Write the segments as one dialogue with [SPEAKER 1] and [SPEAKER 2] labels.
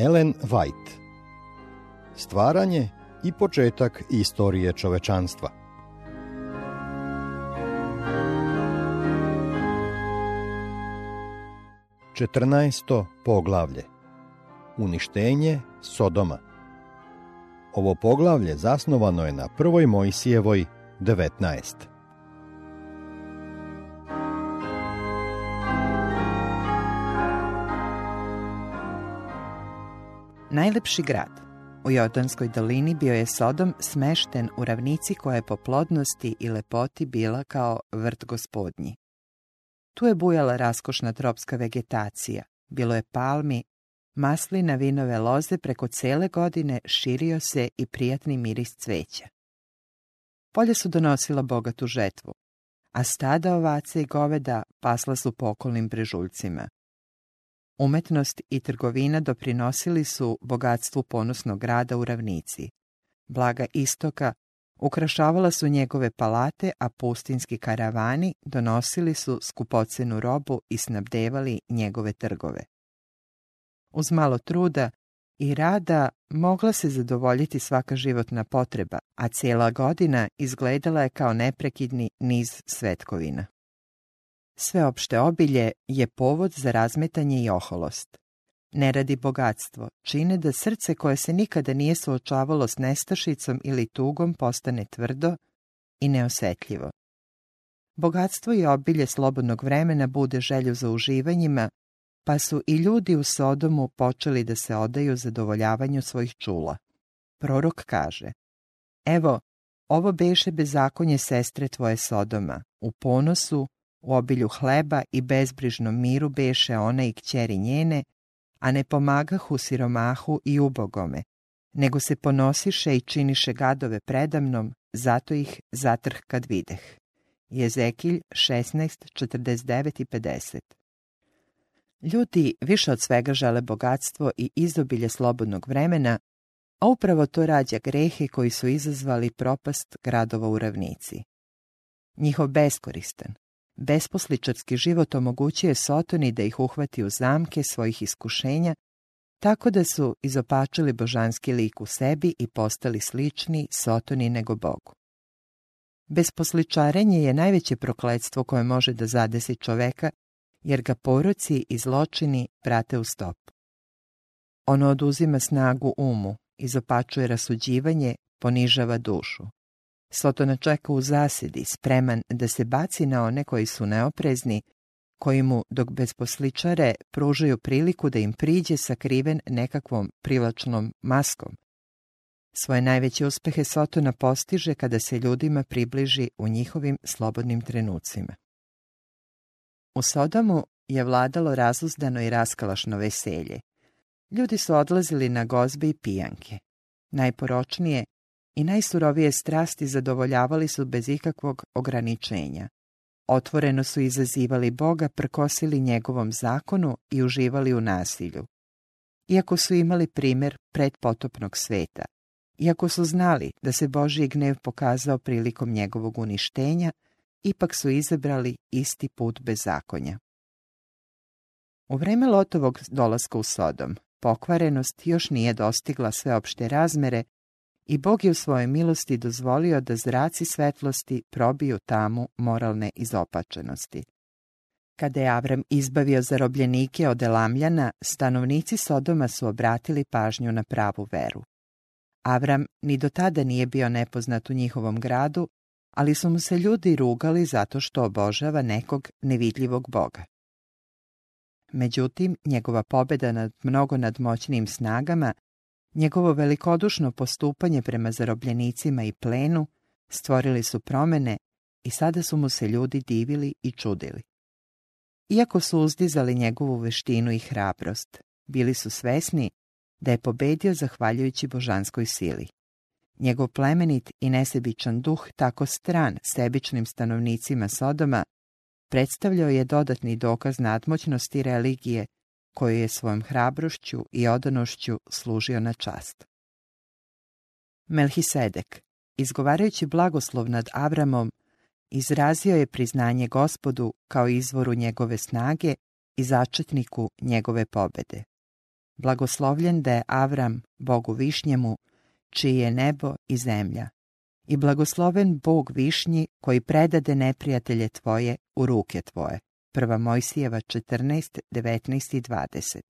[SPEAKER 1] Ellen White Stvaranje i početak istorije čovečanstva 14. poglavlje Uništenje Sodoma Ovo poglavlje zasnovano je na prvoj Mojsijevoj 19.
[SPEAKER 2] Najlepši grad u Jordanskoj dolini bio je Sodom smešten u ravnici koja je po plodnosti i lepoti bila kao vrt gospodnji. Tu je bujala raskošna tropska vegetacija, bilo je palmi, maslina vinove loze preko cele godine širio se i prijatni miris cveća. Polje su donosila bogatu žetvu, a stada ovace i goveda pasla su po okolnim brežuljcima. Umetnost i trgovina doprinosili su bogatstvu ponosnog grada u ravnici. Blaga istoka ukrašavala su njegove palate, a pustinski karavani donosili su skupocenu robu i snabdevali njegove trgove. Uz malo truda i rada mogla se zadovoljiti svaka životna potreba, a cijela godina izgledala je kao neprekidni niz svetkovina. Sveopšte obilje je povod za razmetanje i oholost. Ne radi bogatstvo, čine da srce koje se nikada nije suočavalo s nestašicom ili tugom postane tvrdo i neosetljivo. Bogatstvo i obilje slobodnog vremena bude želju za uživanjima, pa su i ljudi u Sodomu počeli da se odaju zadovoljavanju svojih čula. Prorok kaže, evo, ovo beše bezakonje sestre tvoje Sodoma, u ponosu, u obilju hleba i bezbrižnom miru beše ona i kćeri njene, a ne pomagahu siromahu i ubogome, nego se ponosiše i činiše gadove predamnom, zato ih zatrh kad videh. Jezekilj 16, 49 i 50 Ljudi više od svega žele bogatstvo i izobilje slobodnog vremena, a upravo to rađa grehe koji su izazvali propast gradova u ravnici. Njihov beskoristan, Besposličarski život omogućuje Sotoni da ih uhvati u zamke svojih iskušenja, tako da su izopačili božanski lik u sebi i postali slični Sotoni nego Bogu. Besposličarenje je najveće prokledstvo koje može da zadesi čoveka, jer ga poroci i zločini prate u stop. Ono oduzima snagu umu, izopačuje rasuđivanje, ponižava dušu. Sotona čeka u zasedi, spreman da se baci na one koji su neoprezni, koji mu, dok bez posličare, pružaju priliku da im priđe sakriven nekakvom privlačnom maskom. Svoje najveće uspehe Sotona postiže kada se ljudima približi u njihovim slobodnim trenucima. U Sodomu je vladalo razuzdano i raskalašno veselje. Ljudi su odlazili na gozbe i pijanke. Najporočnije i najsurovije strasti zadovoljavali su bez ikakvog ograničenja. Otvoreno su izazivali Boga, prkosili njegovom zakonu i uživali u nasilju. Iako su imali primjer predpotopnog sveta, iako su znali da se Božji gnev pokazao prilikom njegovog uništenja, ipak su izabrali isti put bez zakonja. U vreme Lotovog dolaska u Sodom, pokvarenost još nije dostigla sveopšte razmere i Bog je u svojoj milosti dozvolio da zraci svetlosti probiju tamu moralne izopačenosti. Kada je Avram izbavio zarobljenike od Elamljana, stanovnici Sodoma su obratili pažnju na pravu veru. Avram ni do tada nije bio nepoznat u njihovom gradu, ali su mu se ljudi rugali zato što obožava nekog nevidljivog boga. Međutim, njegova pobjeda nad mnogo nadmoćnim snagama Njegovo velikodušno postupanje prema zarobljenicima i plenu stvorili su promene i sada su mu se ljudi divili i čudili. Iako su uzdizali njegovu veštinu i hrabrost, bili su svesni da je pobedio zahvaljujući božanskoj sili. Njegov plemenit i nesebičan duh, tako stran sebičnim stanovnicima Sodoma, predstavljao je dodatni dokaz nadmoćnosti religije koju je svojom hrabrošću i odanošću služio na čast. Melhisedek, izgovarajući blagoslov nad Avramom, izrazio je priznanje gospodu kao izvoru njegove snage i začetniku njegove pobede. Blagoslovljen da je Avram, Bogu Višnjemu, čiji je nebo i zemlja. I blagosloven Bog Višnji koji predade neprijatelje tvoje u ruke tvoje. Prva Mojsijeva 14, 19 i 20.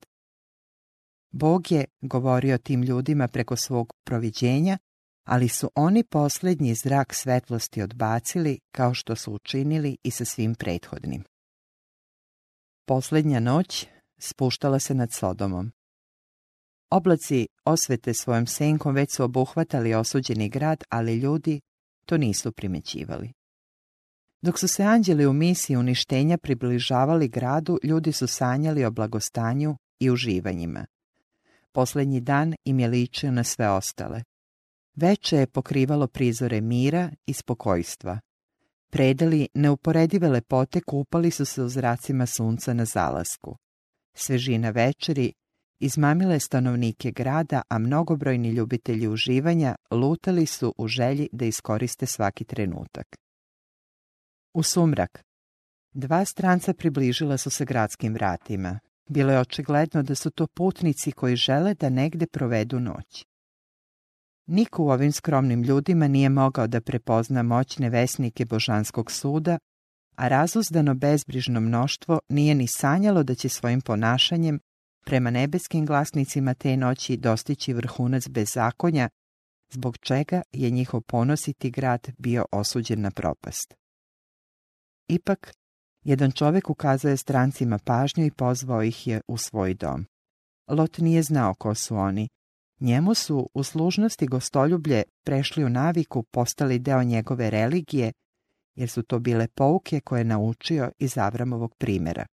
[SPEAKER 2] Bog je govorio tim ljudima preko svog proviđenja, ali su oni posljednji zrak svetlosti odbacili kao što su učinili i sa svim prethodnim. Posljednja noć spuštala se nad Sodomom. Oblaci osvete svojom senkom već su obuhvatali osuđeni grad, ali ljudi to nisu primećivali. Dok su se anđeli u misiji uništenja približavali gradu, ljudi su sanjali o blagostanju i uživanjima. Posljednji dan im je ličio na sve ostale. Veče je pokrivalo prizore mira i spokojstva. Predeli neuporedive lepote kupali su se u zracima sunca na zalasku. Svežina večeri izmamile stanovnike grada, a mnogobrojni ljubitelji uživanja lutali su u želji da iskoriste svaki trenutak. U sumrak. Dva stranca približila su se gradskim vratima. Bilo je očigledno da su to putnici koji žele da negde provedu noć. Niko u ovim skromnim ljudima nije mogao da prepozna moćne vesnike božanskog suda, a razuzdano bezbrižno mnoštvo nije ni sanjalo da će svojim ponašanjem prema nebeskim glasnicima te noći dostići vrhunac bezakonja, zbog čega je njihov ponositi grad bio osuđen na propast. Ipak, jedan čovjek ukazao je strancima pažnju i pozvao ih je u svoj dom. Lot nije znao ko su oni. Njemu su u služnosti gostoljublje prešli u naviku, postali deo njegove religije, jer su to bile pouke koje je naučio iz Avramovog primjera.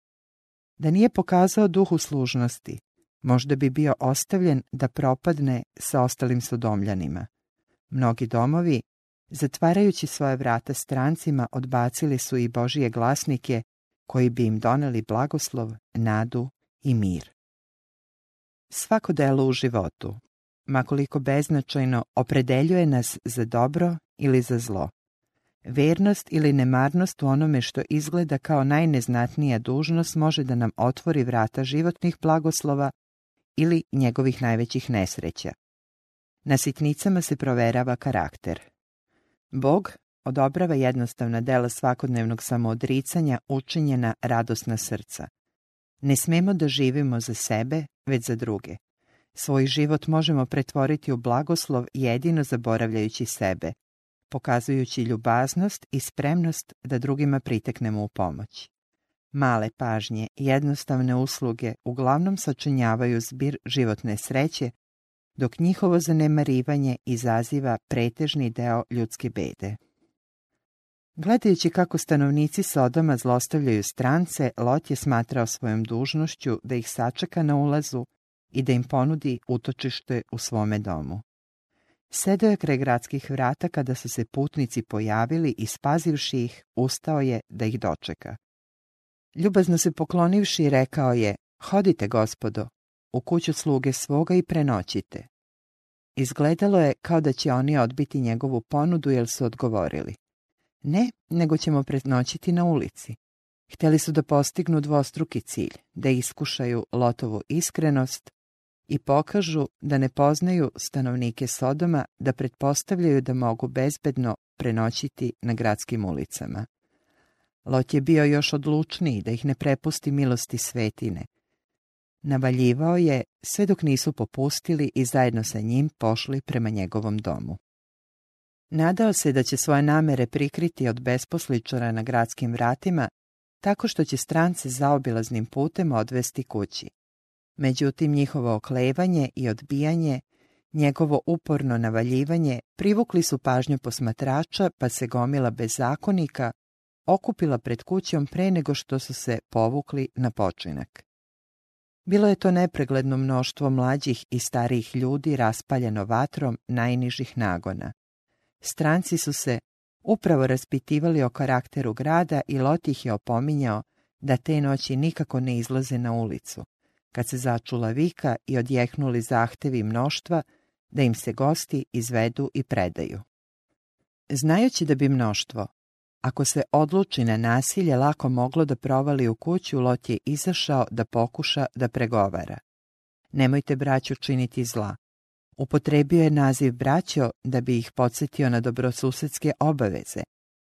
[SPEAKER 2] Da nije pokazao duhu služnosti, možda bi bio ostavljen da propadne sa ostalim sodomljanima. Mnogi domovi, zatvarajući svoje vrata strancima, odbacili su i Božije glasnike koji bi im doneli blagoslov, nadu i mir. Svako delo u životu, makoliko beznačajno, opredeljuje nas za dobro ili za zlo. Vernost ili nemarnost u onome što izgleda kao najneznatnija dužnost može da nam otvori vrata životnih blagoslova ili njegovih najvećih nesreća. Na sitnicama se proverava karakter. Bog odobrava jednostavna dela svakodnevnog samoodricanja učinjena radosna srca. Ne smemo da živimo za sebe, već za druge. Svoj život možemo pretvoriti u blagoslov jedino zaboravljajući sebe, pokazujući ljubaznost i spremnost da drugima priteknemo u pomoć. Male pažnje jednostavne usluge uglavnom sačinjavaju zbir životne sreće, dok njihovo zanemarivanje izaziva pretežni deo ljudske bede. Gledajući kako stanovnici Sodoma zlostavljaju strance, Lot je smatrao svojom dužnošću da ih sačeka na ulazu i da im ponudi utočište u svome domu. Sedeo je kraj gradskih vrata kada su se putnici pojavili i spazivši ih, ustao je da ih dočeka. Ljubazno se poklonivši, rekao je, hodite, gospodo, u kuću sluge svoga i prenoćite. Izgledalo je kao da će oni odbiti njegovu ponudu, jer su odgovorili. Ne, nego ćemo prenoćiti na ulici. Htjeli su da postignu dvostruki cilj, da iskušaju Lotovu iskrenost i pokažu da ne poznaju stanovnike Sodoma, da pretpostavljaju da mogu bezbedno prenoćiti na gradskim ulicama. Lot je bio još odlučniji da ih ne prepusti milosti svetine. Navaljivao je sve dok nisu popustili i zajedno sa njim pošli prema njegovom domu. Nadao se da će svoje namere prikriti od besposličara na gradskim vratima, tako što će strance zaobilaznim putem odvesti kući. Međutim, njihovo oklevanje i odbijanje, njegovo uporno navaljivanje privukli su pažnju posmatrača, pa se gomila bez zakonika okupila pred kućom pre nego što su se povukli na počinak. Bilo je to nepregledno mnoštvo mlađih i starijih ljudi raspaljeno vatrom najnižih nagona. Stranci su se upravo raspitivali o karakteru grada i Lot ih je opominjao da te noći nikako ne izlaze na ulicu, kad se začula vika i odjehnuli zahtevi mnoštva da im se gosti izvedu i predaju. Znajući da bi mnoštvo, ako se odluči na nasilje, lako moglo da provali u kuću, Lot je izašao da pokuša da pregovara. Nemojte braću činiti zla. Upotrebio je naziv braćo da bi ih podsjetio na dobrosusedske obaveze,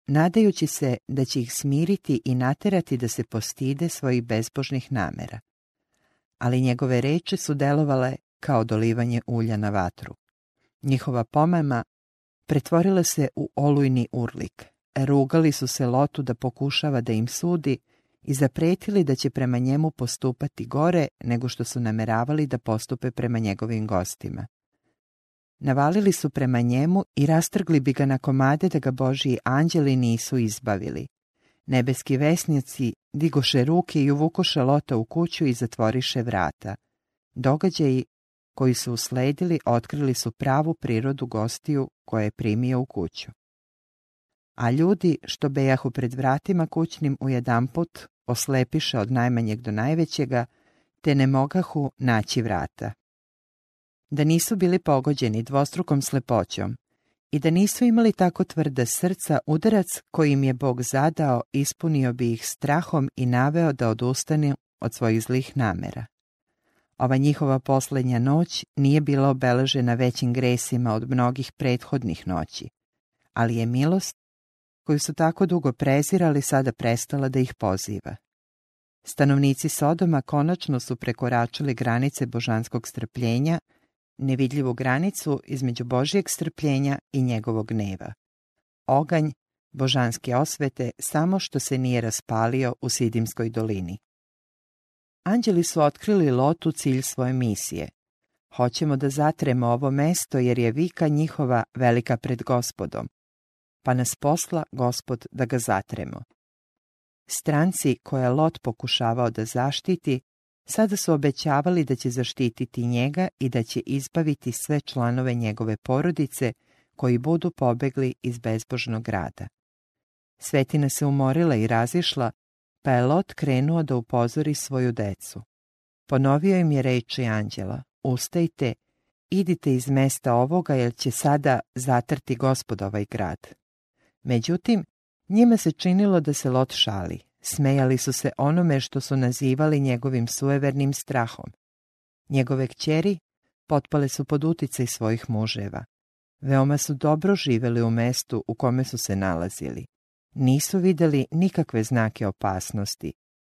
[SPEAKER 2] nadajući se da će ih smiriti i naterati da se postide svojih bezbožnih namera. Ali njegove reči su delovale kao dolivanje ulja na vatru. Njihova pomama pretvorila se u olujni urlik. Rugali su se Lotu da pokušava da im sudi i zapretili da će prema njemu postupati gore nego što su nameravali da postupe prema njegovim gostima. Navalili su prema njemu i rastrgli bi ga na komade da ga Božiji anđeli nisu izbavili. Nebeski vesnici digoše ruke i uvukoše Lota u kuću i zatvoriše vrata. Događaji koji su usledili otkrili su pravu prirodu gostiju koje je primio u kuću. A ljudi što bejahu pred vratima kućnim u put oslepiše od najmanjeg do najvećega, te ne mogahu naći vrata. Da nisu bili pogođeni dvostrukom slepoćom i da nisu imali tako tvrda srca, udarac koji im je Bog zadao ispunio bi ih strahom i naveo da odustane od svojih zlih namera. Ova njihova posljednja noć nije bila obeležena većim gresima od mnogih prethodnih noći, ali je milost, koju su tako dugo prezirali, sada prestala da ih poziva. Stanovnici Sodoma konačno su prekoračili granice božanskog strpljenja, nevidljivu granicu između Božijeg strpljenja i njegovog gneva. Oganj, božanske osvete, samo što se nije raspalio u Sidimskoj dolini. Anđeli su otkrili Lotu cilj svoje misije. Hoćemo da zatremo ovo mesto jer je vika njihova velika pred gospodom. Pa nas posla gospod da ga zatremo. Stranci koje je Lot pokušavao da zaštiti, sada su obećavali da će zaštititi njega i da će izbaviti sve članove njegove porodice koji budu pobegli iz bezbožnog grada. Svetina se umorila i razišla, pa je Lot krenuo da upozori svoju decu. Ponovio im je reči anđela, ustajte, idite iz mesta ovoga jer će sada zatrti gospod ovaj grad. Međutim, njima se činilo da se Lot šali. Smejali su se onome što su nazivali njegovim suevernim strahom. Njegove kćeri potpale su pod uticaj svojih muževa. Veoma su dobro živjeli u mestu u kome su se nalazili. Nisu vidjeli nikakve znake opasnosti.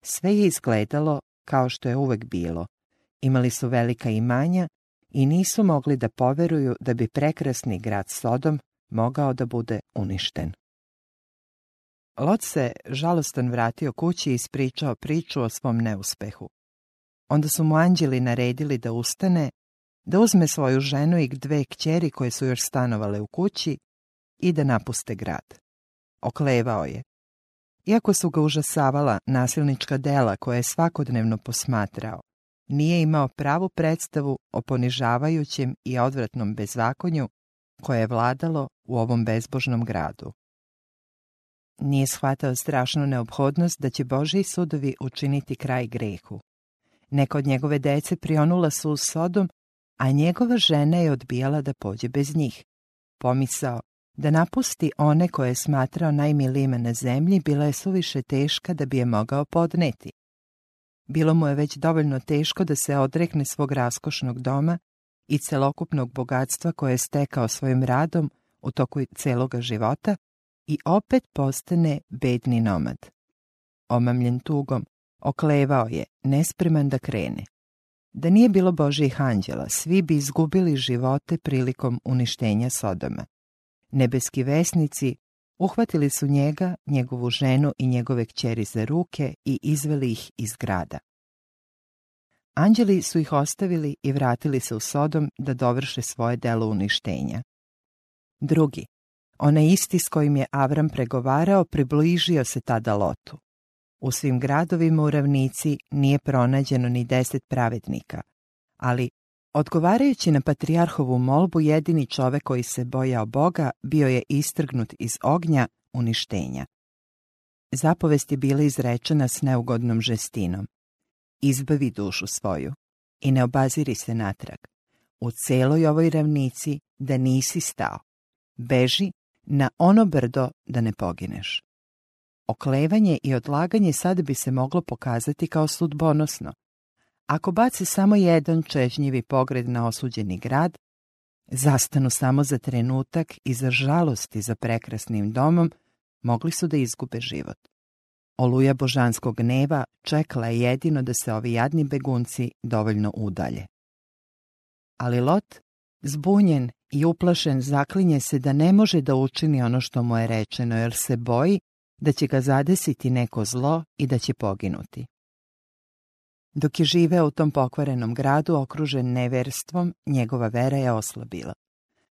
[SPEAKER 2] Sve je izgledalo kao što je uvek bilo. Imali su velika imanja i nisu mogli da poveruju da bi prekrasni grad Sodom mogao da bude uništen. Lot se žalostan vratio kući i ispričao priču o svom neuspehu. Onda su mu anđeli naredili da ustane, da uzme svoju ženu i dve kćeri koje su još stanovale u kući i da napuste grad. Oklevao je. Iako su ga užasavala nasilnička dela koje je svakodnevno posmatrao, nije imao pravu predstavu o ponižavajućem i odvratnom bezzakonju koje je vladalo u ovom bezbožnom gradu. Nije shvatao strašnu neophodnost da će Božji sudovi učiniti kraj grehu. Neka od njegove dece prionula su u Sodom, a njegova žena je odbijala da pođe bez njih. Pomisao da napusti one koje je smatrao najmilijima na zemlji bila je suviše teška da bi je mogao podneti. Bilo mu je već dovoljno teško da se odrekne svog raskošnog doma i celokupnog bogatstva koje je stekao svojim radom u toku celoga života i opet postane bedni nomad. Omamljen tugom, oklevao je, nespreman da krene. Da nije bilo Božih anđela, svi bi izgubili živote prilikom uništenja Sodoma. Nebeski vesnici uhvatili su njega, njegovu ženu i njegove kćeri za ruke i izveli ih iz grada. Anđeli su ih ostavili i vratili se u Sodom da dovrše svoje delo uništenja. Drugi, onaj isti s kojim je Avram pregovarao, približio se tada Lotu. U svim gradovima u ravnici nije pronađeno ni deset pravednika, ali Odgovarajući na patrijarhovu molbu, jedini čovek koji se bojao Boga bio je istrgnut iz ognja uništenja. Zapovest je bila izrečena s neugodnom žestinom. Izbavi dušu svoju i ne obaziri se natrag. U celoj ovoj ravnici da nisi stao. Beži na ono brdo da ne pogineš. Oklevanje i odlaganje sad bi se moglo pokazati kao sudbonosno, ako bace samo jedan čežnjivi pogled na osuđeni grad, zastanu samo za trenutak i za žalosti za prekrasnim domom, mogli su da izgube život. Oluja božanskog gneva čekala je jedino da se ovi jadni begunci dovoljno udalje. Ali Lot, zbunjen i uplašen, zaklinje se da ne može da učini ono što mu je rečeno, jer se boji da će ga zadesiti neko zlo i da će poginuti. Dok je živeo u tom pokvarenom gradu, okružen neverstvom, njegova vera je oslabila.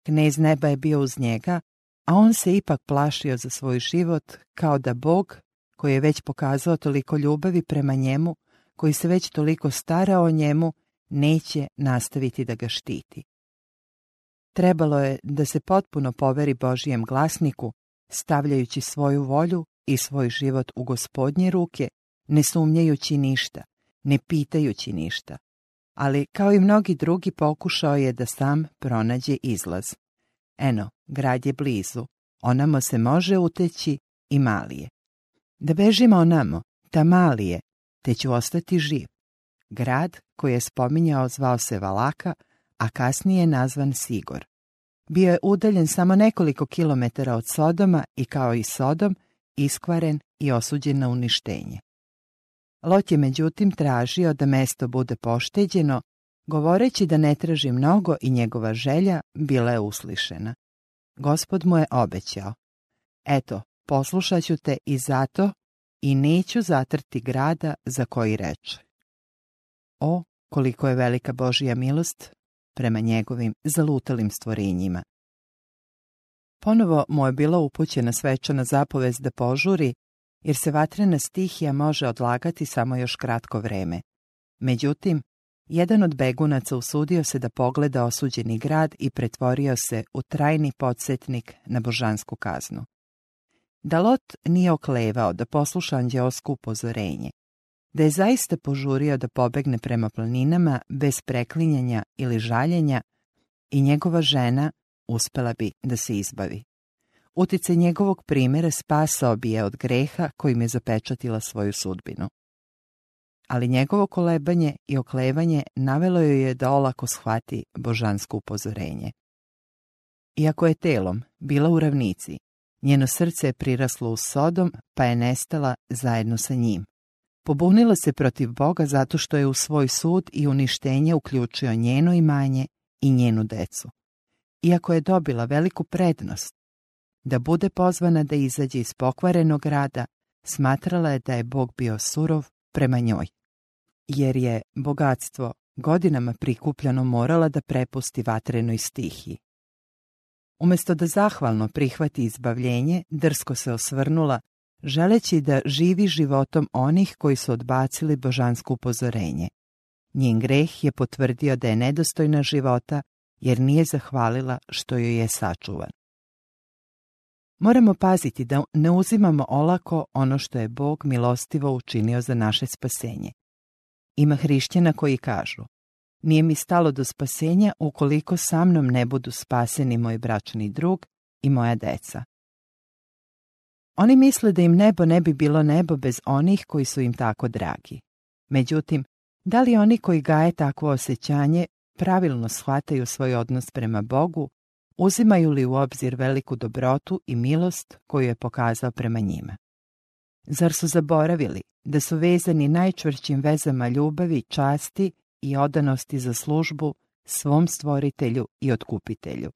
[SPEAKER 2] Knez neba je bio uz njega, a on se ipak plašio za svoj život, kao da Bog, koji je već pokazao toliko ljubavi prema njemu, koji se već toliko stara o njemu, neće nastaviti da ga štiti. Trebalo je da se potpuno poveri Božijem glasniku, stavljajući svoju volju i svoj život u gospodnje ruke, ne sumnjajući ništa, ne pitajući ništa. Ali, kao i mnogi drugi, pokušao je da sam pronađe izlaz. Eno, grad je blizu, onamo se može uteći i malije. Da bežimo onamo, ta malije, te ću ostati živ. Grad koji je spominjao zvao se Valaka, a kasnije je nazvan Sigor. Bio je udaljen samo nekoliko kilometara od Sodoma i kao i Sodom, iskvaren i osuđen na uništenje. Lot je međutim tražio da mesto bude pošteđeno, govoreći da ne traži mnogo i njegova želja bila je uslišena. Gospod mu je obećao. Eto, poslušat ću te i zato i neću zatrti grada za koji reče. O, koliko je velika Božja milost prema njegovim zalutalim stvorenjima. Ponovo mu je bila upućena svečana zapovest da požuri, jer se vatrena stihija može odlagati samo još kratko vreme. Međutim, jedan od begunaca usudio se da pogleda osuđeni grad i pretvorio se u trajni podsjetnik na božansku kaznu. Da Lot nije oklevao da posluša anđeosku upozorenje, da je zaista požurio da pobegne prema planinama bez preklinjanja ili žaljenja i njegova žena uspela bi da se izbavi. Utice njegovog primjera spasao bi je od greha kojim je zapečatila svoju sudbinu. Ali njegovo kolebanje i oklevanje navelo joj je da olako shvati božansko upozorenje. Iako je telom bila u ravnici, njeno srce je priraslo u sodom pa je nestala zajedno sa njim. Pobunila se protiv Boga zato što je u svoj sud i uništenje uključio njeno imanje i njenu decu. Iako je dobila veliku prednost, da bude pozvana da izađe iz pokvarenog rada, smatrala je da je Bog bio surov prema njoj. Jer je bogatstvo godinama prikupljano morala da prepusti vatrenoj stihiji. Umjesto da zahvalno prihvati izbavljenje, drsko se osvrnula želeći da živi životom onih koji su odbacili božansko upozorenje. Njen greh je potvrdio da je nedostojna života jer nije zahvalila što joj je sačuvan. Moramo paziti da ne uzimamo olako ono što je Bog milostivo učinio za naše spasenje. Ima hrišćana koji kažu, nije mi stalo do spasenja ukoliko sa mnom ne budu spaseni moj bračni drug i moja deca. Oni misle da im nebo ne bi bilo nebo bez onih koji su im tako dragi. Međutim, da li oni koji gaje takvo osjećanje pravilno shvataju svoj odnos prema Bogu, uzimaju li u obzir veliku dobrotu i milost koju je pokazao prema njima? Zar su zaboravili da su vezani najčvrćim vezama ljubavi, časti i odanosti za službu svom stvoritelju i otkupitelju?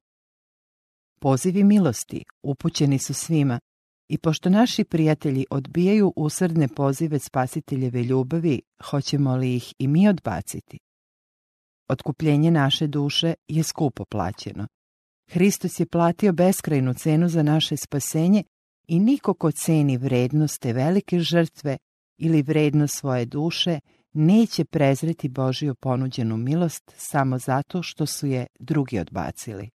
[SPEAKER 2] Pozivi milosti upućeni su svima i pošto naši prijatelji odbijaju usrdne pozive spasiteljeve ljubavi, hoćemo li ih i mi odbaciti? Otkupljenje naše duše je skupo plaćeno. Hristos je platio beskrajnu cenu za naše spasenje i niko ko ceni vrednost te velike žrtve ili vrednost svoje duše neće prezreti Božiju ponuđenu milost samo zato što su je drugi odbacili.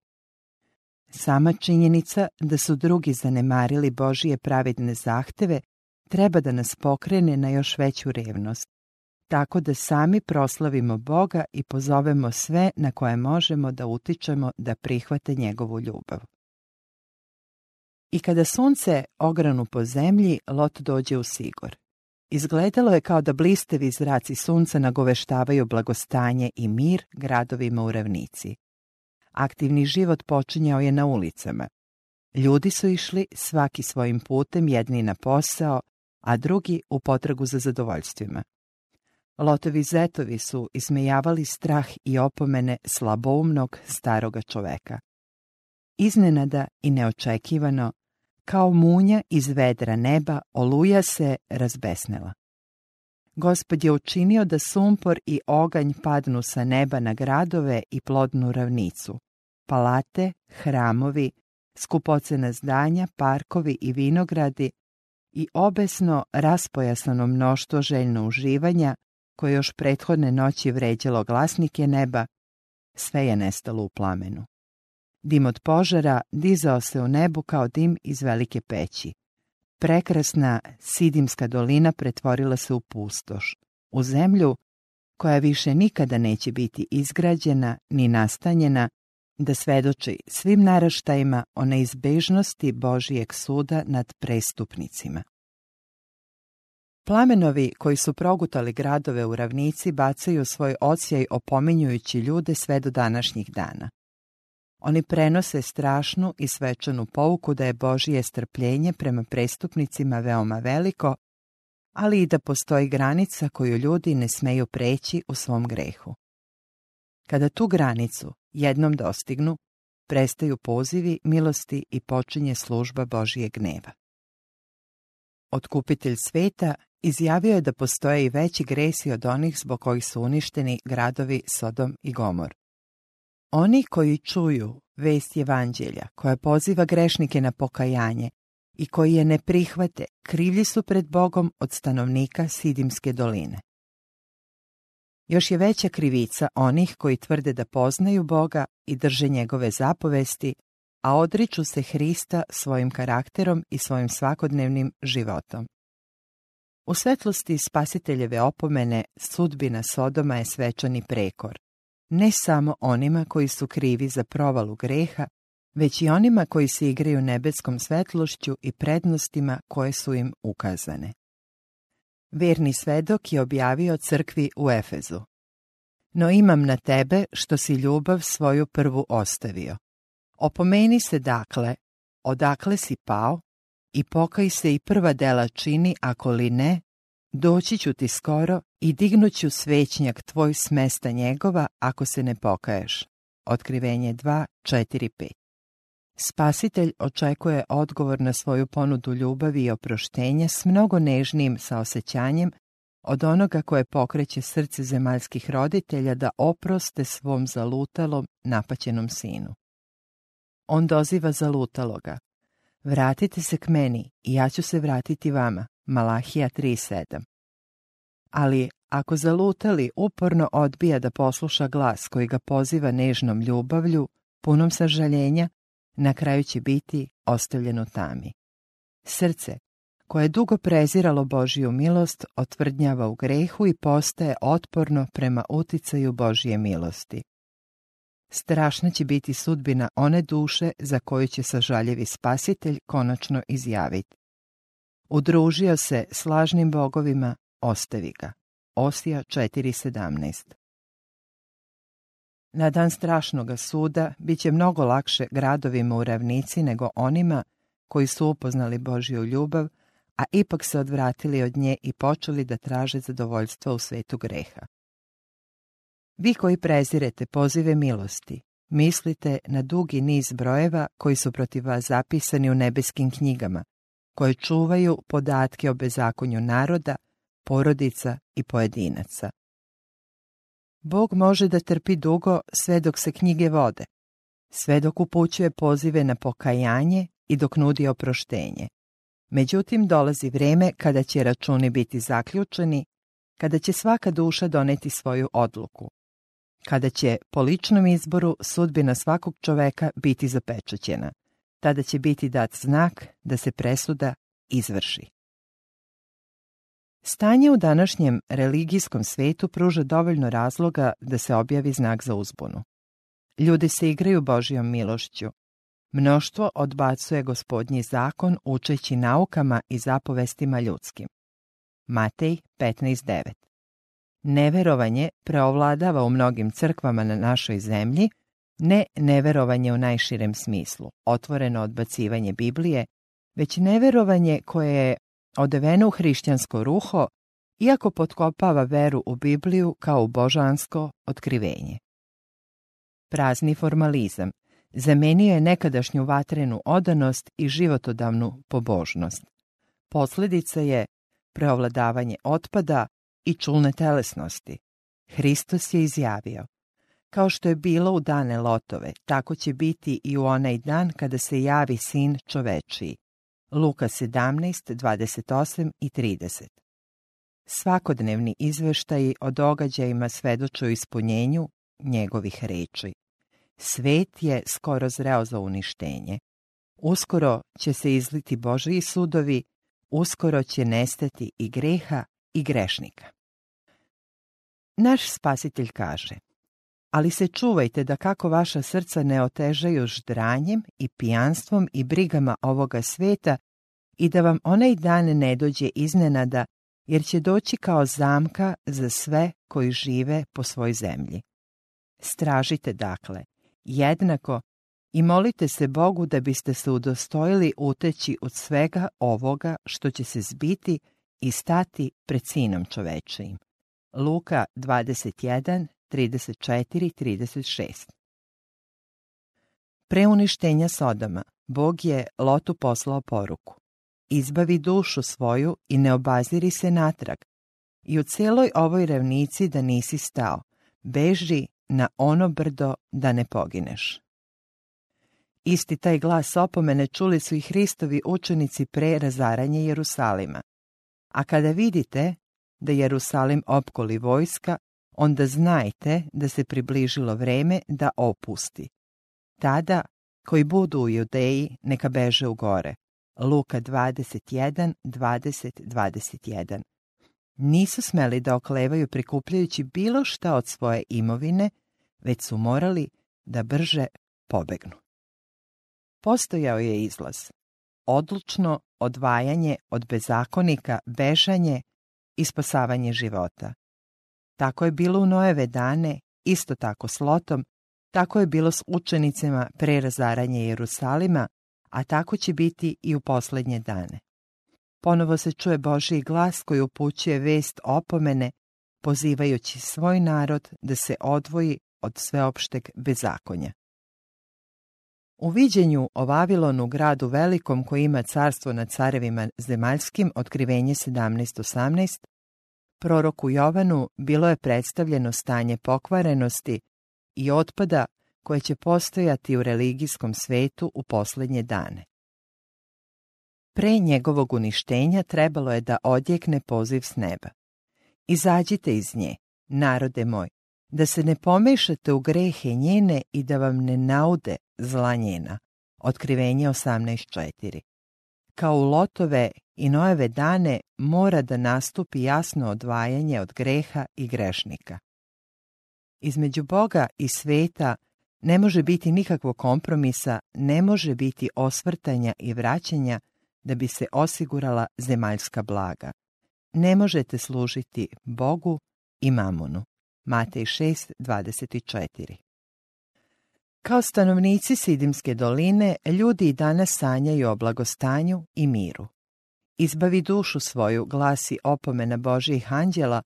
[SPEAKER 2] Sama činjenica da su drugi zanemarili Božije pravedne zahteve treba da nas pokrene na još veću revnost, tako da sami proslavimo Boga i pozovemo sve na koje možemo da utičemo da prihvate njegovu ljubav. I kada sunce ogranu po zemlji, Lot dođe u Sigor. Izgledalo je kao da blistevi zraci sunca nagoveštavaju blagostanje i mir gradovima u ravnici. Aktivni život počinjao je na ulicama. Ljudi su išli svaki svojim putem, jedni na posao, a drugi u potragu za zadovoljstvima. Lotovi zetovi su ismejavali strah i opomene slaboumnog staroga čoveka. Iznenada i neočekivano, kao munja iz vedra neba, oluja se razbesnela. Gospod je učinio da sumpor i oganj padnu sa neba na gradove i plodnu ravnicu. Palate, hramovi, skupocena zdanja, parkovi i vinogradi i obesno raspojasano mnoštvo željno uživanja koje još prethodne noći vređalo glasnike neba, sve je nestalo u plamenu. Dim od požara dizao se u nebu kao dim iz velike peći. Prekrasna Sidimska dolina pretvorila se u pustoš, u zemlju koja više nikada neće biti izgrađena ni nastanjena, da svedoči svim naraštajima o neizbežnosti Božijeg suda nad prestupnicima. Plamenovi koji su progutali gradove u ravnici bacaju svoj ocijaj opominjujući ljude sve do današnjih dana. Oni prenose strašnu i svečanu pouku da je Božije strpljenje prema prestupnicima veoma veliko, ali i da postoji granica koju ljudi ne smeju preći u svom grehu. Kada tu granicu jednom dostignu, prestaju pozivi milosti i počinje služba Božije gneva. Otkupitelj sveta izjavio je da postoje i veći gresi od onih zbog kojih su uništeni gradovi Sodom i Gomor. Oni koji čuju vest evanđelja koja poziva grešnike na pokajanje i koji je ne prihvate, krivlji su pred Bogom od stanovnika Sidimske doline. Još je veća krivica onih koji tvrde da poznaju Boga i drže njegove zapovesti, a odriču se Hrista svojim karakterom i svojim svakodnevnim životom. U svetlosti spasiteljeve opomene sudbina Sodoma je svečani prekor. Ne samo onima koji su krivi za provalu greha, već i onima koji se igraju nebeskom svetlošću i prednostima koje su im ukazane. Verni svedok je objavio crkvi u Efezu. No imam na tebe što si ljubav svoju prvu ostavio. Opomeni se dakle, odakle si pao, i pokaj se i prva dela čini, ako li ne, doći ću ti skoro i dignuću svećnjak tvoj s mesta njegova, ako se ne pokaješ. Otkrivenje 2, 4, 5 Spasitelj očekuje odgovor na svoju ponudu ljubavi i oproštenja s mnogo nežnijim saosećanjem od onoga koje pokreće srce zemaljskih roditelja da oproste svom zalutalom, napaćenom sinu. On doziva zalutaloga. Vratite se k meni i ja ću se vratiti vama. Malahija 3.7 Ali ako zalutali uporno odbija da posluša glas koji ga poziva nežnom ljubavlju, punom sažaljenja, na kraju će biti ostavljen u tami. Srce, koje je dugo preziralo Božiju milost, otvrdnjava u grehu i postaje otporno prema uticaju Božije milosti. Strašna će biti sudbina one duše za koju će sažaljevi spasitelj konačno izjaviti. Udružio se s lažnim bogovima, ostavi ga. Osija 4.17 Na dan strašnoga suda bit će mnogo lakše gradovima u ravnici nego onima koji su upoznali Božju ljubav, a ipak se odvratili od nje i počeli da traže zadovoljstvo u svetu greha. Vi koji prezirete pozive milosti, mislite na dugi niz brojeva koji su protiv vas zapisani u nebeskim knjigama, koje čuvaju podatke o bezakonju naroda, porodica i pojedinaca. Bog može da trpi dugo sve dok se knjige vode, sve dok upućuje pozive na pokajanje i dok nudi oproštenje. Međutim, dolazi vrijeme kada će računi biti zaključeni, kada će svaka duša doneti svoju odluku, kada će po ličnom izboru sudbina svakog čoveka biti zapečaćena. Tada će biti dat znak da se presuda izvrši. Stanje u današnjem religijskom svetu pruža dovoljno razloga da se objavi znak za uzbunu. Ljudi se igraju Božijom milošću. Mnoštvo odbacuje gospodnji zakon učeći naukama i zapovestima ljudskim. Matej 15.9 Neverovanje preovladava u mnogim crkvama na našoj zemlji, ne neverovanje u najširem smislu, otvoreno odbacivanje Biblije, već neverovanje koje je odeveno u hrišćansko ruho, iako potkopava veru u Bibliju kao u božansko otkrivenje. Prazni formalizam zamenio je nekadašnju vatrenu odanost i životodavnu pobožnost. Posljedica je preovladavanje otpada i čulne telesnosti. Hristos je izjavio, kao što je bilo u dane Lotove, tako će biti i u onaj dan kada se javi sin čovečiji. Luka 17, 28 i 30. Svakodnevni izveštaji o događajima svedočuju ispunjenju njegovih reči. Svet je skoro zreo za uništenje. Uskoro će se izliti Božiji sudovi, uskoro će nestati i greha i grešnika. Naš spasitelj kaže, ali se čuvajte da kako vaša srca ne otežaju ždranjem i pijanstvom i brigama ovoga sveta i da vam onaj dan ne dođe iznenada, jer će doći kao zamka za sve koji žive po svoj zemlji. Stražite dakle, jednako i molite se Bogu da biste se udostojili uteći od svega ovoga što će se zbiti i stati pred sinom čovečijim. Luka 21, 34, 36 Pre uništenja Sodoma, Bog je Lotu poslao poruku. Izbavi dušu svoju i ne obaziri se natrag. I u celoj ovoj ravnici da nisi stao, beži na ono brdo da ne pogineš. Isti taj glas opomene čuli su i Hristovi učenici pre razaranja Jerusalima. A kada vidite da Jerusalim opkoli vojska, onda znajte da se približilo vreme da opusti. Tada, koji budu u Judeji, neka beže u gore. Luka 21, 20, 21. Nisu smeli da oklevaju prikupljajući bilo šta od svoje imovine, već su morali da brže pobegnu. Postojao je izlaz. Odlučno odvajanje od bezakonika, bežanje i spasavanje života. Tako je bilo u Noeve dane, isto tako s Lotom, tako je bilo s učenicima pre razaranja Jerusalima, a tako će biti i u posljednje dane. Ponovo se čuje Božiji glas koji upućuje vest opomene, pozivajući svoj narod da se odvoji od sveopšteg bezakonja. U viđenju o Vavilonu, gradu velikom koji ima carstvo nad carevima zemaljskim, otkrivenje 17.18, proroku Jovanu bilo je predstavljeno stanje pokvarenosti i otpada koje će postojati u religijskom svetu u posljednje dane. Pre njegovog uništenja trebalo je da odjekne poziv s neba. Izađite iz nje, narode moj, da se ne pomešate u grehe njene i da vam ne naude zla njena. Otkrivenje 18.4 Kao u Lotove i Nojeve dane mora da nastupi jasno odvajanje od greha i grešnika. Između Boga i sveta ne može biti nikakvog kompromisa, ne može biti osvrtanja i vraćanja da bi se osigurala zemaljska blaga. Ne možete služiti Bogu i mamonu. Matej 6.24 Kao stanovnici Sidimske doline, ljudi i danas sanjaju o blagostanju i miru. Izbavi dušu svoju, glasi opomena Božijih anđela,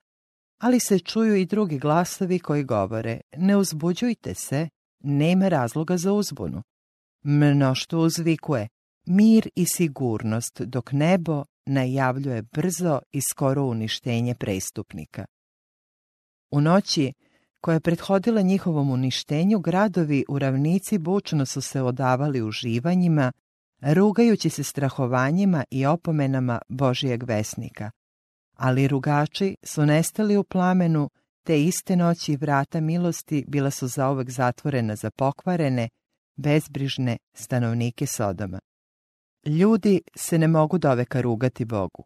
[SPEAKER 2] ali se čuju i drugi glasovi koji govore, ne uzbuđujte se, nema razloga za uzbunu. Mnoštvo uzvikuje, mir i sigurnost, dok nebo najavljuje brzo i skoro uništenje prestupnika. U noći koja je prethodila njihovom uništenju, gradovi u ravnici bučno su se odavali uživanjima, rugajući se strahovanjima i opomenama Božijeg vesnika. Ali rugači su nestali u plamenu, te iste noći vrata milosti bila su zauvek zatvorena za pokvarene, bezbrižne stanovnike Sodoma. Ljudi se ne mogu doveka rugati Bogu.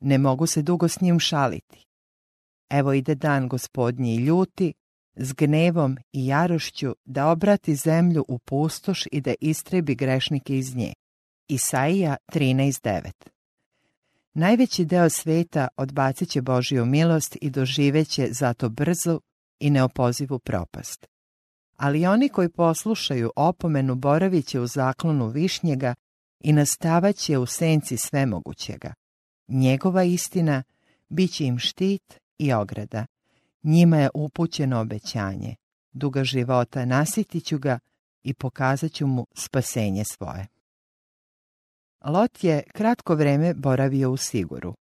[SPEAKER 2] Ne mogu se dugo s njim šaliti. Evo ide dan gospodnji i ljuti, s gnevom i jarošću da obrati zemlju u pustoš i da istrebi grešnike iz nje. Isaija 13.9 Najveći deo sveta odbacit će Božiju milost i doživeće zato brzu i neopozivu propast. Ali oni koji poslušaju opomenu boravit će u zaklonu višnjega i nastavaće u senci svemogućega. Njegova istina bit će im štit i ograda. Njima je upućeno obećanje. Duga života nasitit ću ga i pokazat ću mu spasenje svoje. Lot je kratko vreme boravio u Siguru.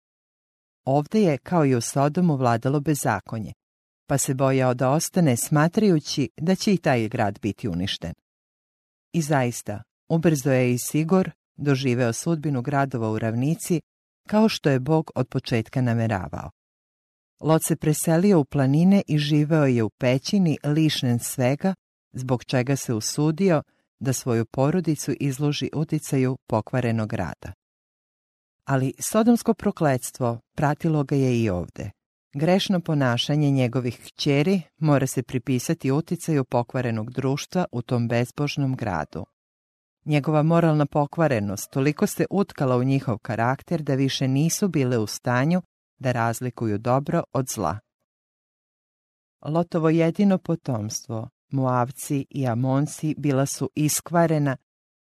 [SPEAKER 2] Ovde je, kao i u Sodomu, vladalo bezakonje, pa se bojao da ostane smatrajući da će i taj grad biti uništen. I zaista, ubrzo je i Sigor doživeo sudbinu gradova u ravnici, kao što je Bog od početka nameravao. Lot se preselio u planine i živeo je u pećini lišnen svega, zbog čega se usudio da svoju porodicu izloži uticaju pokvarenog rada. Ali sodomsko prokledstvo pratilo ga je i ovde. Grešno ponašanje njegovih kćeri mora se pripisati uticaju pokvarenog društva u tom bezbožnom gradu. Njegova moralna pokvarenost toliko se utkala u njihov karakter da više nisu bile u stanju da razlikuju dobro od zla. Lotovo jedino potomstvo, Moavci i Amonci bila su iskvarena,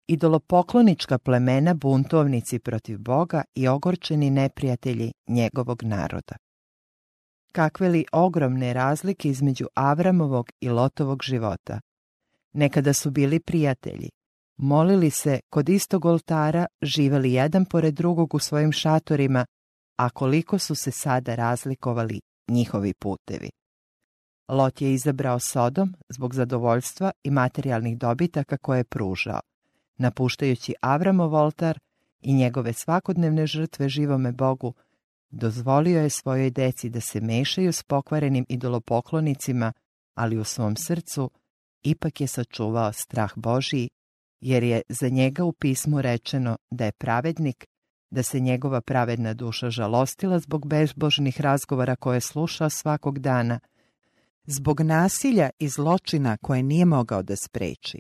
[SPEAKER 2] idolopoklonička plemena buntovnici protiv Boga i ogorčeni neprijatelji njegovog naroda. Kakve li ogromne razlike između Avramovog i Lotovog života. Nekada su bili prijatelji, molili se kod istog oltara, živeli jedan pored drugog u svojim šatorima, a koliko su se sada razlikovali njihovi putevi. Lot je izabrao Sodom zbog zadovoljstva i materijalnih dobitaka koje je pružao, napuštajući Avramov oltar i njegove svakodnevne žrtve živome Bogu, dozvolio je svojoj deci da se mešaju s pokvarenim idolopoklonicima, ali u svom srcu ipak je sačuvao strah Božiji, jer je za njega u pismu rečeno da je pravednik, da se njegova pravedna duša žalostila zbog bezbožnih razgovora koje je slušao svakog dana, zbog nasilja i zločina koje nije mogao da spreči.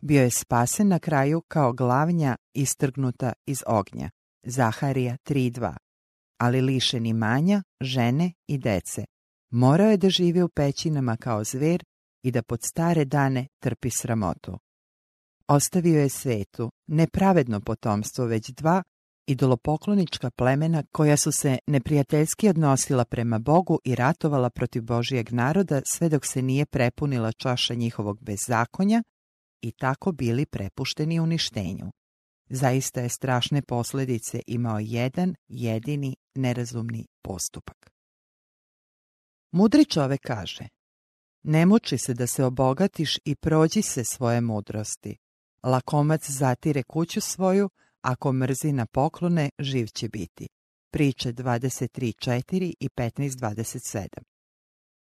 [SPEAKER 2] Bio je spasen na kraju kao glavnja istrgnuta iz ognja. Zaharija 3.2. Ali lišen imanja, žene i dece. Morao je da živi u pećinama kao zver i da pod stare dane trpi sramotu. Ostavio je svetu nepravedno potomstvo, već dva idolopoklonička plemena koja su se neprijateljski odnosila prema Bogu i ratovala protiv Božijeg naroda sve dok se nije prepunila čaša njihovog bezakonja i tako bili prepušteni uništenju. Zaista je strašne posljedice imao jedan jedini nerazumni postupak. Mudri čovek kaže, ne muči se da se obogatiš i prođi se svoje mudrosti. Lakomac zatire kuću svoju, ako mrzi na poklone, živ će biti. Priče 23.4 i 15.27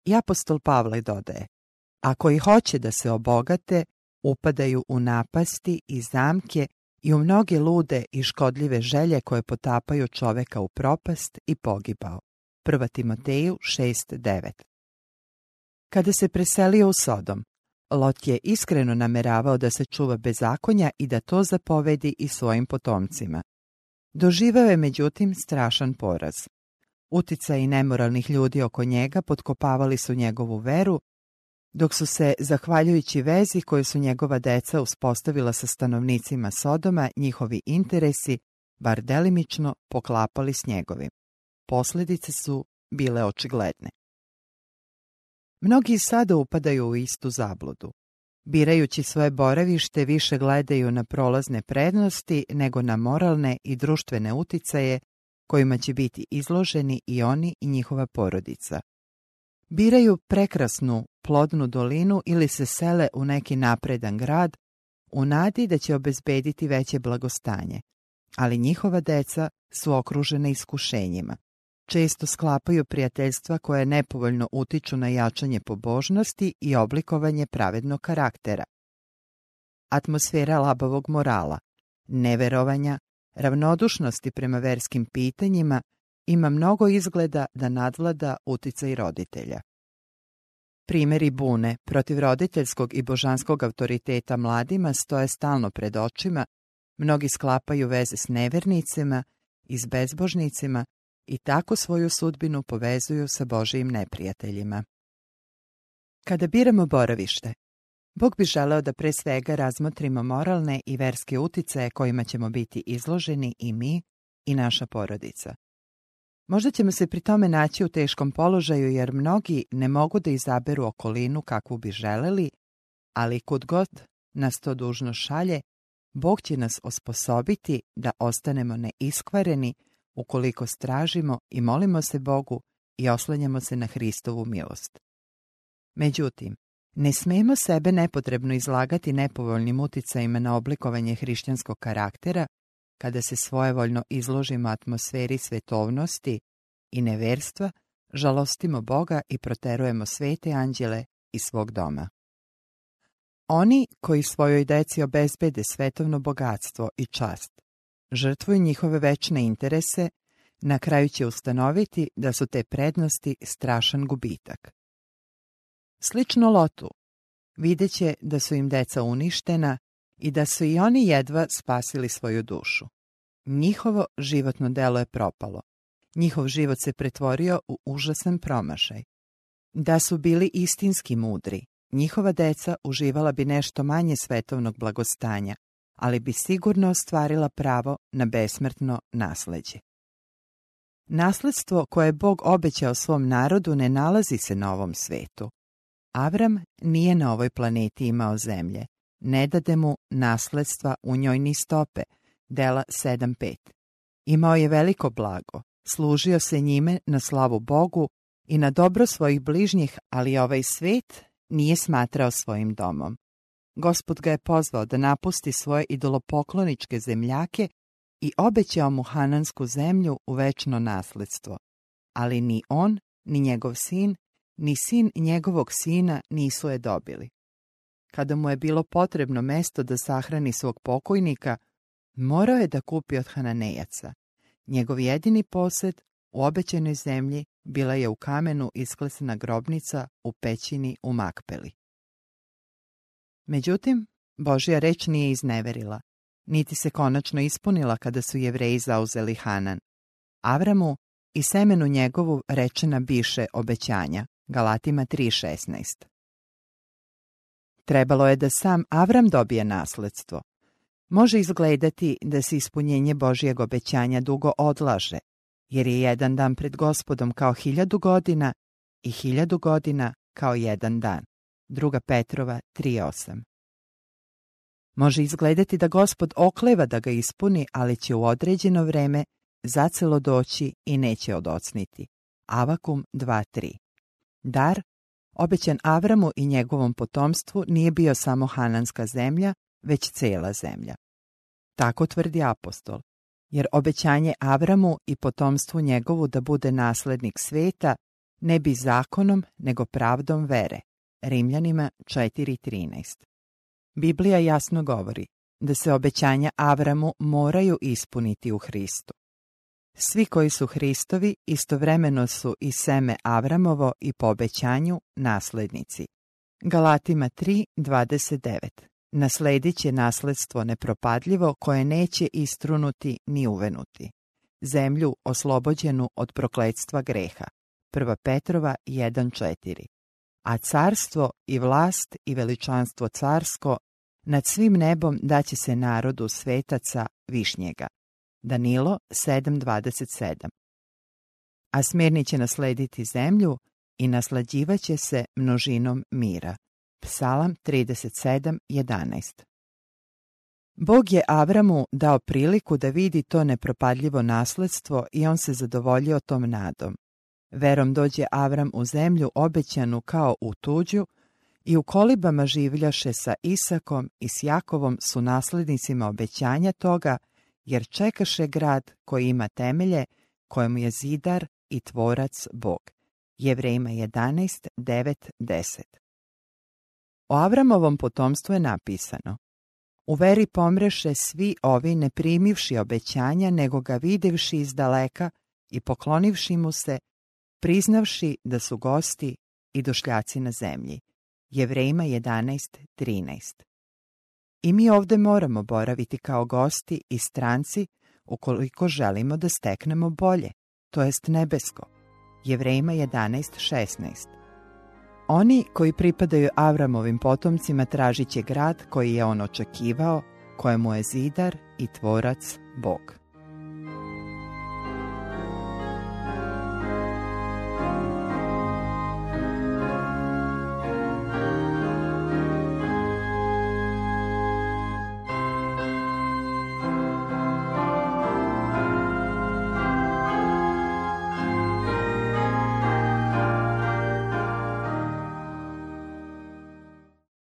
[SPEAKER 2] I apostol Pavle dodaje, ako i hoće da se obogate, upadaju u napasti i zamke i u mnoge lude i škodljive želje koje potapaju čoveka u propast i pogibao. 1. Timoteju 6.9 Kada se preselio u Sodom, Lot je iskreno nameravao da se čuva bezakonja i da to zapovedi i svojim potomcima. Doživeo je međutim strašan poraz. Utica i nemoralnih ljudi oko njega potkopavali su njegovu veru, dok su se, zahvaljujući vezi koju su njegova deca uspostavila sa stanovnicima Sodoma, njihovi interesi, bar delimično, poklapali s njegovim. Posljedice su bile očigledne. Mnogi sada upadaju u istu zabludu. Birajući svoje boravište više gledaju na prolazne prednosti nego na moralne i društvene uticaje kojima će biti izloženi i oni i njihova porodica. Biraju prekrasnu, plodnu dolinu ili se sele u neki napredan grad u nadi da će obezbediti veće blagostanje, ali njihova deca su okružene iskušenjima često sklapaju prijateljstva koje nepovoljno utiču na jačanje pobožnosti i oblikovanje pravednog karaktera. Atmosfera labavog morala, neverovanja, ravnodušnosti prema verskim pitanjima ima mnogo izgleda da nadvlada uticaj roditelja. Primjeri bune protiv roditeljskog i božanskog autoriteta mladima stoje stalno pred očima, mnogi sklapaju veze s nevernicima i s bezbožnicima i tako svoju sudbinu povezuju sa Božijim neprijateljima. Kada biramo boravište, Bog bi želeo da pre svega razmotrimo moralne i verske uticaje kojima ćemo biti izloženi i mi i naša porodica. Možda ćemo se pri tome naći u teškom položaju jer mnogi ne mogu da izaberu okolinu kakvu bi želeli, ali kud god nas to dužno šalje, Bog će nas osposobiti da ostanemo neiskvareni ukoliko stražimo i molimo se Bogu i oslanjamo se na Hristovu milost. Međutim, ne smemo sebe nepotrebno izlagati nepovoljnim uticajima na oblikovanje hrišćanskog karaktera kada se svojevoljno izložimo atmosferi svetovnosti i neverstva, žalostimo Boga i proterujemo svete anđele iz svog doma. Oni koji svojoj deci obezbede svetovno bogatstvo i čast, žrtvuju njihove večne interese, na kraju će ustanoviti da su te prednosti strašan gubitak. Slično lotu, videće da su im deca uništena i da su i oni jedva spasili svoju dušu. Njihovo životno delo je propalo. Njihov život se pretvorio u užasan promašaj. Da su bili istinski mudri, njihova deca uživala bi nešto manje svetovnog blagostanja, ali bi sigurno ostvarila pravo na besmrtno nasleđe. Nasledstvo koje je Bog obećao svom narodu ne nalazi se na ovom svetu. Avram nije na ovoj planeti imao zemlje. Ne dade mu nasledstva u njoj ni stope, dela 7.5. Imao je veliko blago, služio se njime na slavu Bogu i na dobro svojih bližnjih, ali ovaj svet nije smatrao svojim domom. Gospod ga je pozvao da napusti svoje idolopokloničke zemljake i obećao mu Hanansku zemlju u večno nasledstvo. Ali ni on, ni njegov sin, ni sin njegovog sina nisu je dobili. Kada mu je bilo potrebno mesto da sahrani svog pokojnika, morao je da kupi od Hananejaca. Njegov jedini posed u obećenoj zemlji bila je u kamenu isklesana grobnica u pećini u Makpeli. Međutim, Božja reč nije izneverila, niti se konačno ispunila kada su jevreji zauzeli Hanan. Avramu i semenu njegovu rečena biše obećanja, Galatima 3.16. Trebalo je da sam Avram dobije nasledstvo. Može izgledati da se ispunjenje Božijeg obećanja dugo odlaže, jer je jedan dan pred gospodom kao hiljadu godina i hiljadu godina kao jedan dan. Druga Petrova 3.8 Može izgledati da gospod okleva da ga ispuni, ali će u određeno vreme zacelo doći i neće odocniti. Avakum 2.3 Dar, obećan Avramu i njegovom potomstvu, nije bio samo Hananska zemlja, već cela zemlja. Tako tvrdi apostol, jer obećanje Avramu i potomstvu njegovu da bude naslednik sveta ne bi zakonom, nego pravdom vere. Rimljanima 4.13 Biblija jasno govori da se obećanja Avramu moraju ispuniti u Hristu. Svi koji su Hristovi istovremeno su i seme Avramovo i po obećanju naslednici. Galatima 3.29 Nasledit će nasledstvo nepropadljivo koje neće istrunuti ni uvenuti. Zemlju oslobođenu od prokledstva greha. 1. Petrova 1.4 A carstvo i vlast i veličanstvo carsko nad svim nebom daće se narodu svetaca višnjega. Danilo 7.27 A smjerni će naslediti zemlju i naslađivaće se množinom mira. Psalam 37.11 Bog je Avramu dao priliku da vidi to nepropadljivo nasledstvo i on se zadovoljio tom nadom. Verom dođe Avram u zemlju obećanu kao u tuđu i u kolibama življaše sa Isakom i s Jakovom su naslednicima obećanja toga jer čekaše grad koji ima temelje, kojemu je zidar i tvorac Bog. Jevrejima 11, 9, 10 O Avramovom potomstvu je napisano U veri pomreše svi ovi ne primivši obećanja, nego ga videvši iz daleka i poklonivši mu se, priznavši da su gosti i došljaci na zemlji. Jevrejima 11, 13 i mi ovdje moramo boraviti kao gosti i stranci ukoliko želimo da steknemo bolje, to jest nebesko. Jevrejima 11.16 Oni koji pripadaju Avramovim potomcima tražit će grad koji je on očekivao, kojemu je zidar i tvorac Bog.